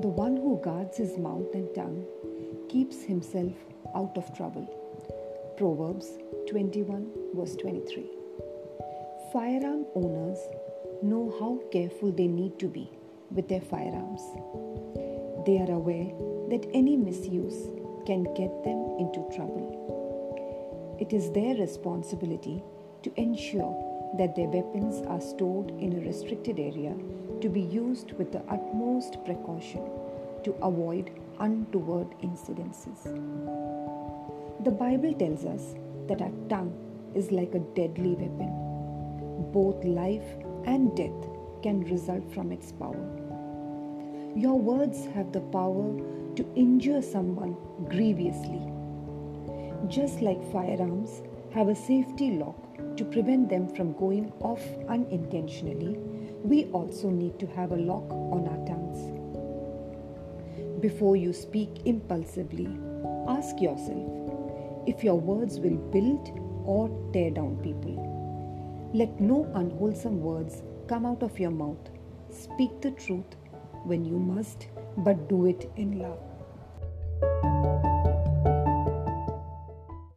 guards his mouth and tongue keeps himself out of trouble. Proverbs 21, verse 23. Firearm owners know how careful they need to be with their firearms. They are aware that any misuse can get them into trouble. It is their responsibility to ensure that their weapons are stored in a restricted area to be used with the utmost precaution to avoid untoward incidences. The Bible tells us that our tongue is like a deadly weapon. Both life and death can result from its power. Your words have the power to injure someone grievously. Just like firearms have a safety lock to prevent them from going off unintentionally, we also need to have a lock on our tongues. Before you speak impulsively, ask yourself if your words will build or tear down people. Let no unwholesome words come out of your mouth. Speak the truth when you must, but do it in love.